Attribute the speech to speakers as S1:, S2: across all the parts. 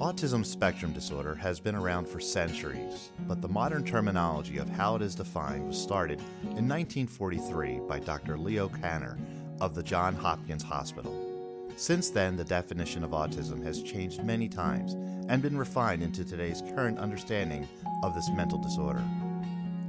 S1: Autism spectrum disorder has been around for centuries, but the modern terminology of how it is defined was started in 1943 by Dr. Leo Kanner of the Johns Hopkins Hospital. Since then, the definition of autism has changed many times and been refined into today's current understanding of this mental disorder.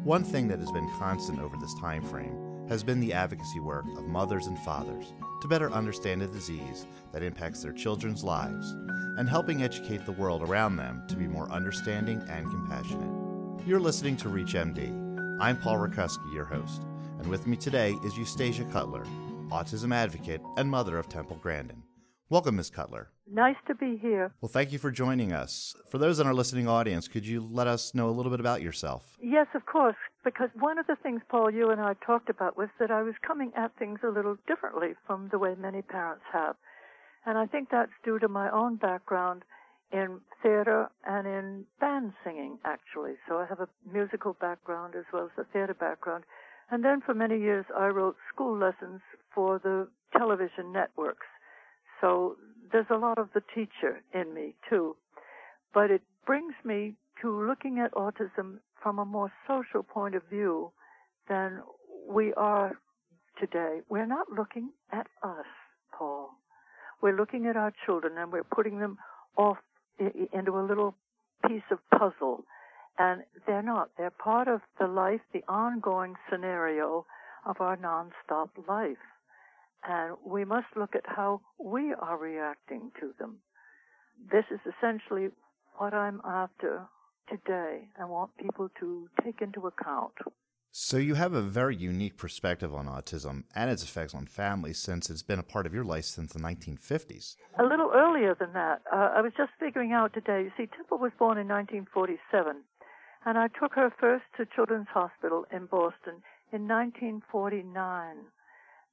S1: One thing that has been constant over this time frame has been the advocacy work of mothers and fathers to better understand a disease that impacts their children's lives and helping educate the world around them to be more understanding and compassionate. You're listening to ReachMD. I'm Paul Rakuski, your host, and with me today is Eustacia Cutler, autism advocate and mother of Temple Grandin. Welcome, Ms. Cutler.
S2: Nice to be here.
S1: Well, thank you for joining us. For those in our listening audience, could you let us know a little bit about yourself?
S2: Yes, of course, because one of the things, Paul, you and I talked about was that I was coming at things a little differently from the way many parents have. And I think that's due to my own background in theater and in band singing, actually. So I have a musical background as well as a theater background. And then for many years, I wrote school lessons for the television networks. So there's a lot of the teacher in me, too. But it brings me to looking at autism from a more social point of view than we are today. We're not looking at us, Paul. We're looking at our children and we're putting them off into a little piece of puzzle. And they're not. They're part of the life, the ongoing scenario of our nonstop life. And we must look at how we are reacting to them. This is essentially what I'm after today. I want people to take into account.
S1: So, you have a very unique perspective on autism and its effects on families since it's been a part of your life since the 1950s.
S2: A little earlier than that. Uh, I was just figuring out today. You see, Temple was born in 1947, and I took her first to Children's Hospital in Boston in 1949.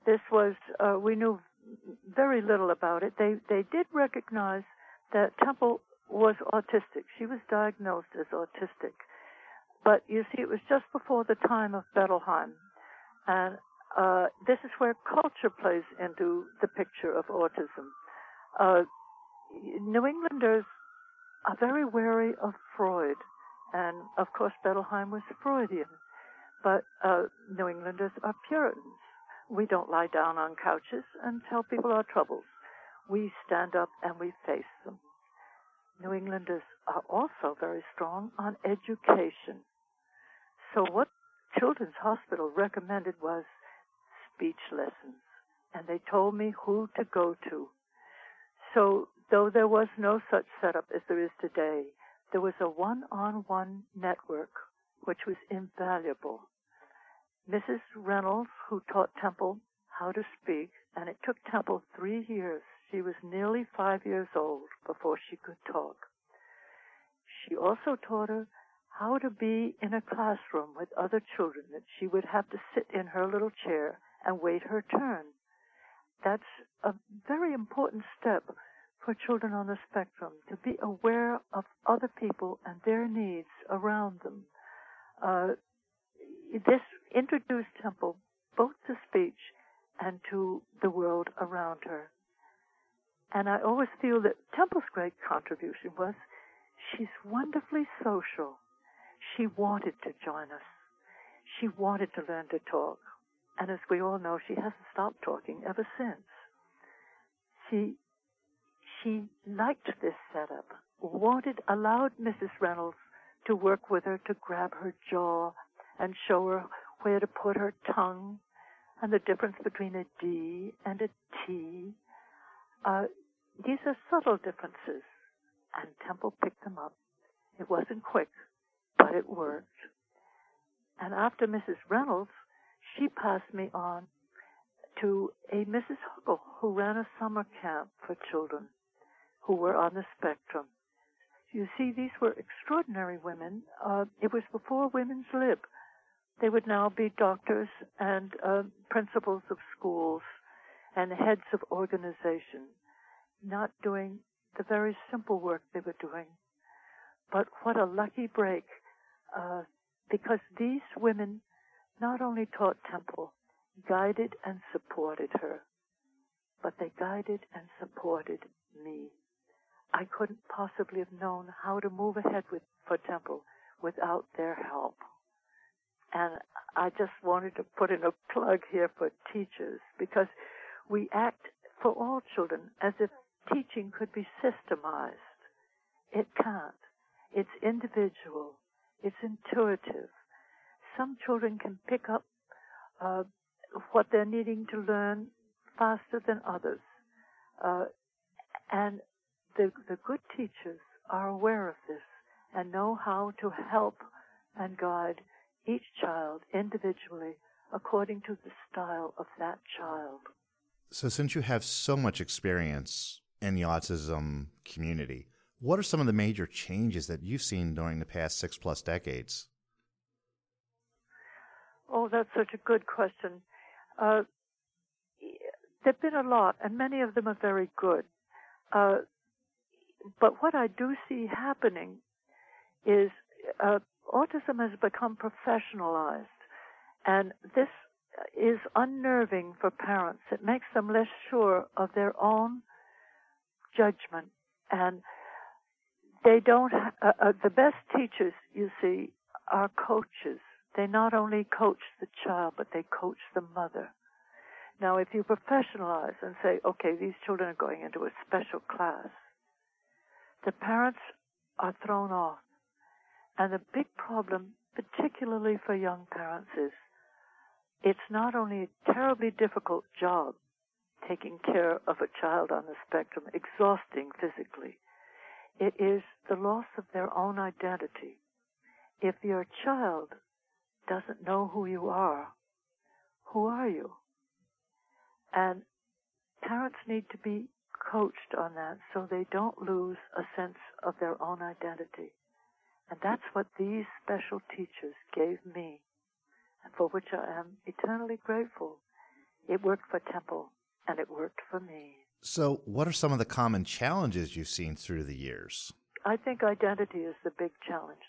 S2: This was, uh, we knew very little about it. They, they did recognize that Temple was autistic. She was diagnosed as autistic. But you see, it was just before the time of Bettelheim. And uh, this is where culture plays into the picture of autism. Uh, New Englanders are very wary of Freud. And of course, Bettelheim was Freudian. But uh, New Englanders are Puritans. We don't lie down on couches and tell people our troubles. We stand up and we face them. New Englanders are uh, also very strong on education. So what Children's Hospital recommended was speech lessons, and they told me who to go to. So though there was no such setup as there is today, there was a one-on-one network which was invaluable. Mrs. Reynolds, who taught Temple how to speak, and it took Temple three years. She was nearly five years old before she could talk. She also taught her how to be in a classroom with other children, that she would have to sit in her little chair and wait her turn. That's a very important step for children on the spectrum to be aware of other people and their needs around them. Uh, this introduced Temple both to speech and to the world around her. And I always feel that Temple's great contribution was she's wonderfully social. She wanted to join us. She wanted to learn to talk. And as we all know, she hasn't stopped talking ever since. She, she liked this setup, wanted, allowed Mrs. Reynolds to work with her to grab her jaw and show her where to put her tongue and the difference between a D and a T. Uh, these are subtle differences, and Temple picked them up. It wasn't quick, but it worked. And after Mrs. Reynolds, she passed me on to a Mrs. Huckle who ran a summer camp for children who were on the spectrum. You see, these were extraordinary women. Uh, it was before women's lib. They would now be doctors and uh, principals of schools and heads of organization, not doing the very simple work they were doing. But what a lucky break uh, because these women not only taught Temple, guided and supported her, but they guided and supported me. I couldn't possibly have known how to move ahead with for Temple without their help. And I just wanted to put in a plug here for teachers because we act for all children as if teaching could be systemized. It can't. It's individual. It's intuitive. Some children can pick up uh, what they're needing to learn faster than others. Uh, and the, the good teachers are aware of this and know how to help and guide each child individually according to the style of that child.
S1: So, since you have so much experience in the autism community, what are some of the major changes that you've seen during the past six plus decades?
S2: Oh, that's such a good question. Uh, there have been a lot, and many of them are very good. Uh, but what I do see happening is uh, autism has become professionalized, and this is unnerving for parents. It makes them less sure of their own judgment, and they don't. Uh, uh, the best teachers, you see, are coaches. They not only coach the child, but they coach the mother. Now, if you professionalize and say, okay, these children are going into a special class, the parents are thrown off. And the big problem, particularly for young parents, is it's not only a terribly difficult job taking care of a child on the spectrum, exhausting physically, it is the loss of their own identity. If your child doesn't know who you are, who are you? And parents need to be coached on that so they don't lose a sense of their own identity. And that's what these special teachers gave me, for which I am eternally grateful. It worked for Temple, and it worked for me.
S1: So, what are some of the common challenges you've seen through the years?
S2: I think identity is the big challenge.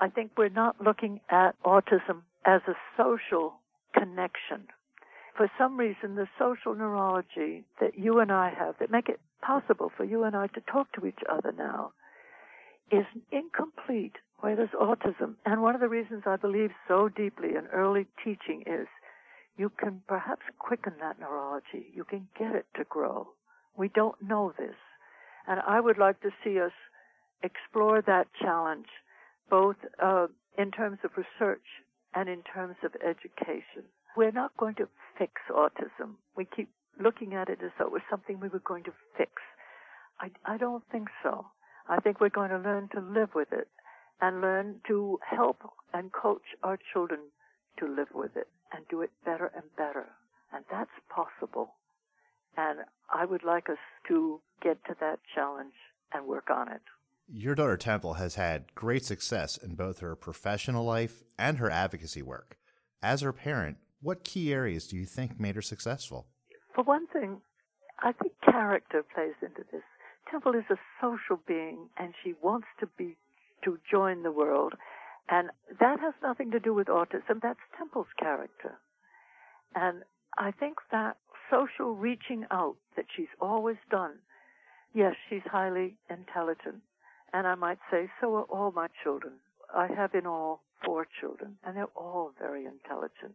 S2: I think we're not looking at autism as a social connection. For some reason, the social neurology that you and I have that make it possible for you and I to talk to each other now is incomplete there's autism. And one of the reasons I believe so deeply in early teaching is you can perhaps quicken that neurology. You can get it to grow. We don't know this. And I would like to see us explore that challenge, both uh, in terms of research and in terms of education. We're not going to fix autism. We keep looking at it as though it was something we were going to fix. I, I don't think so. I think we're going to learn to live with it and learn to help and coach our children to live with it and do it better and better. And that's possible. And I would like us to get to that challenge and work on it.
S1: Your daughter Temple has had great success in both her professional life and her advocacy work. As her parent, what key areas do you think made her successful?
S2: For one thing, I think character plays into this. Temple is a social being and she wants to be to join the world. And that has nothing to do with autism. That's Temple's character. And I think that social reaching out that she's always done, yes, she's highly intelligent. And I might say so are all my children. I have in all four children, and they're all very intelligent.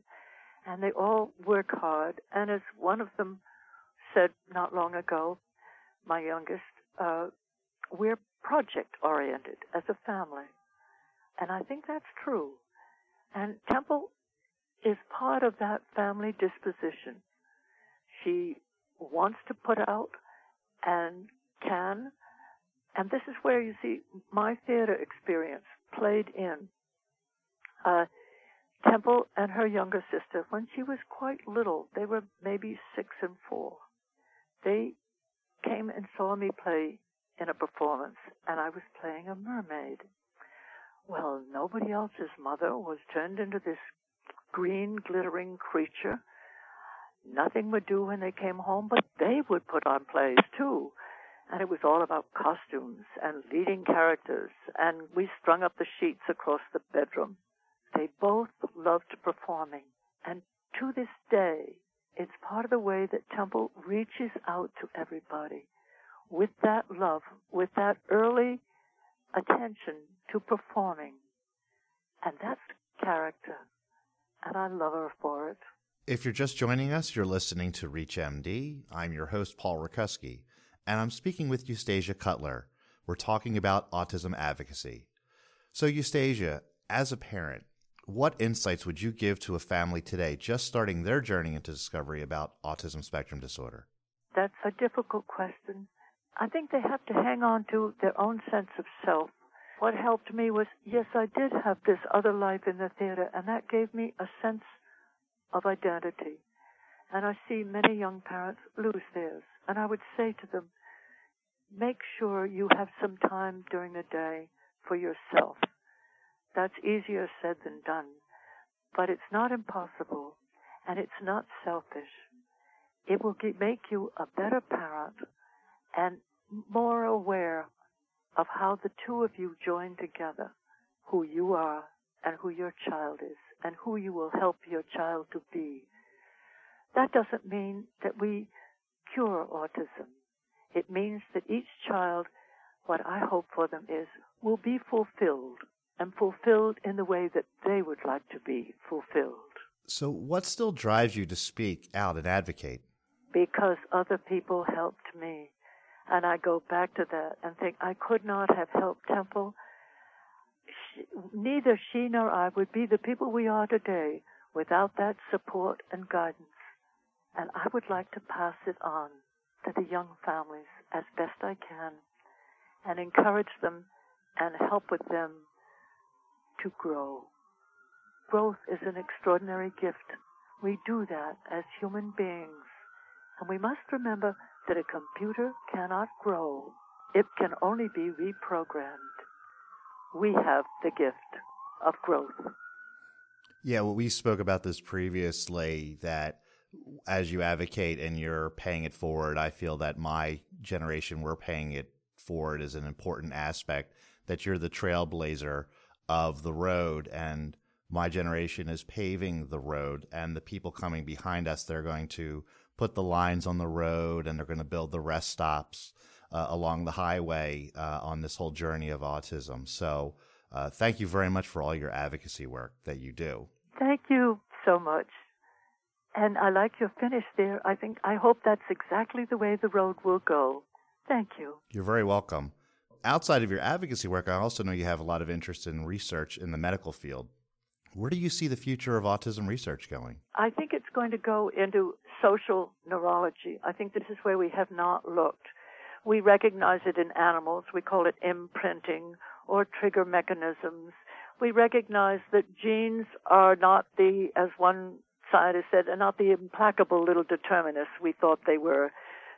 S2: And they all work hard. And as one of them said not long ago, my youngest, uh, we're project oriented as a family. And I think that's true. And Temple is part of that family disposition. She wants to put out and can. And this is where you see my theater experience played in. Uh, Temple and her younger sister, when she was quite little, they were maybe six and four. They came and saw me play in a performance, and I was playing a mermaid. Well, nobody else's mother was turned into this green, glittering creature. Nothing would do when they came home, but they would put on plays too. And it was all about costumes and leading characters, and we strung up the sheets across the bedroom. They both loved performing, and to this day, it's part of the way that Temple reaches out to everybody with that love, with that early attention to performing. And that's character. And I love her for it.
S1: If you're just joining us, you're listening to ReachMD. I'm your host, Paul Rakuski, and I'm speaking with Eustacia Cutler. We're talking about autism advocacy. So, Eustacia, as a parent, what insights would you give to a family today just starting their journey into discovery about autism spectrum disorder?
S2: That's a difficult question. I think they have to hang on to their own sense of self. What helped me was, yes, I did have this other life in the theater, and that gave me a sense of identity. And I see many young parents lose theirs. And I would say to them, make sure you have some time during the day for yourself. That's easier said than done, but it's not impossible and it's not selfish. It will make you a better parent and more aware of how the two of you join together, who you are and who your child is and who you will help your child to be. That doesn't mean that we cure autism. It means that each child, what I hope for them is, will be fulfilled and fulfilled in the way that they would like to be fulfilled.
S1: So, what still drives you to speak out and advocate?
S2: Because other people helped me. And I go back to that and think I could not have helped Temple. She, neither she nor I would be the people we are today without that support and guidance. And I would like to pass it on to the young families as best I can and encourage them and help with them to grow. Growth is an extraordinary gift. We do that as human beings. And we must remember that a computer cannot grow. It can only be reprogrammed. We have the gift of growth.
S1: Yeah, well, we spoke about this previously that as you advocate and you're paying it forward, I feel that my generation, we're paying it forward as an important aspect, that you're the trailblazer of the road and my generation is paving the road and the people coming behind us they're going to put the lines on the road and they're going to build the rest stops uh, along the highway uh, on this whole journey of autism. So uh, thank you very much for all your advocacy work that you do.
S2: Thank you so much. And i like your finish there. I think i hope that's exactly the way the road will go. Thank you.
S1: You're very welcome. Outside of your advocacy work, I also know you have a lot of interest in research in the medical field. Where do you see the future of autism research going?
S2: I think it's going to go into social neurology. I think this is where we have not looked. We recognize it in animals. We call it imprinting or trigger mechanisms. We recognize that genes are not the, as one scientist said, are not the implacable little determinists we thought they were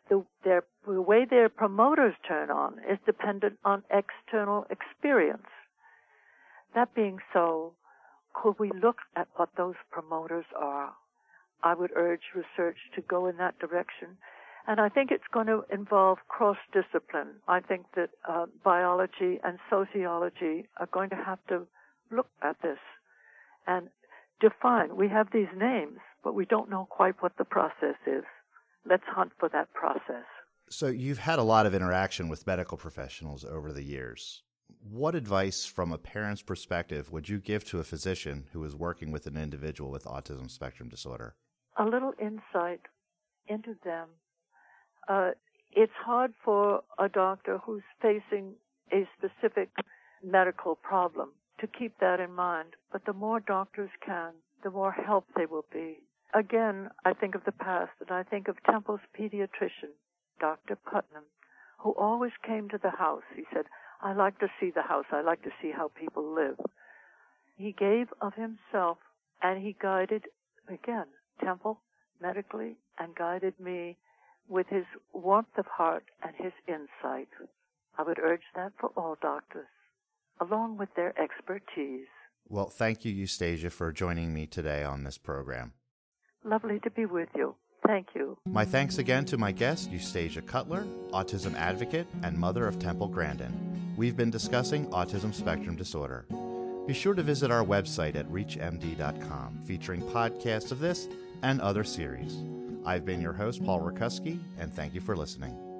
S2: the, their, the way their promoters turn on is dependent on external experience. That being so, could we look at what those promoters are? I would urge research to go in that direction. And I think it's going to involve cross discipline. I think that uh, biology and sociology are going to have to look at this and define. We have these names, but we don't know quite what the process is let's hunt for that process.
S1: So you've had a lot of interaction with medical professionals over the years. What advice from a parent's perspective would you give to a physician who is working with an individual with autism spectrum disorder?
S2: A little insight into them. Uh, it's hard for a doctor who's facing a specific medical problem to keep that in mind, but the more doctors can, the more help they will be again, I think of the past and I think of Temple's pediatrician, Dr. Putnam, who always came to the house. He said, I like to see the house. I like to see how people live. He gave of himself and he guided, again, Temple medically and guided me with his warmth of heart and his insight. I would urge that for all doctors, along with their expertise.
S1: Well, thank you, Eustacia, for joining me today on this program.
S2: Lovely to be with you. Thank you.
S1: My thanks again to my guest, Eustacia Cutler, autism advocate and mother of Temple Grandin. We've been discussing autism spectrum disorder. Be sure to visit our website at reachmd.com, featuring podcasts of this and other series. I've been your host, Paul Rakuski, and thank you for listening.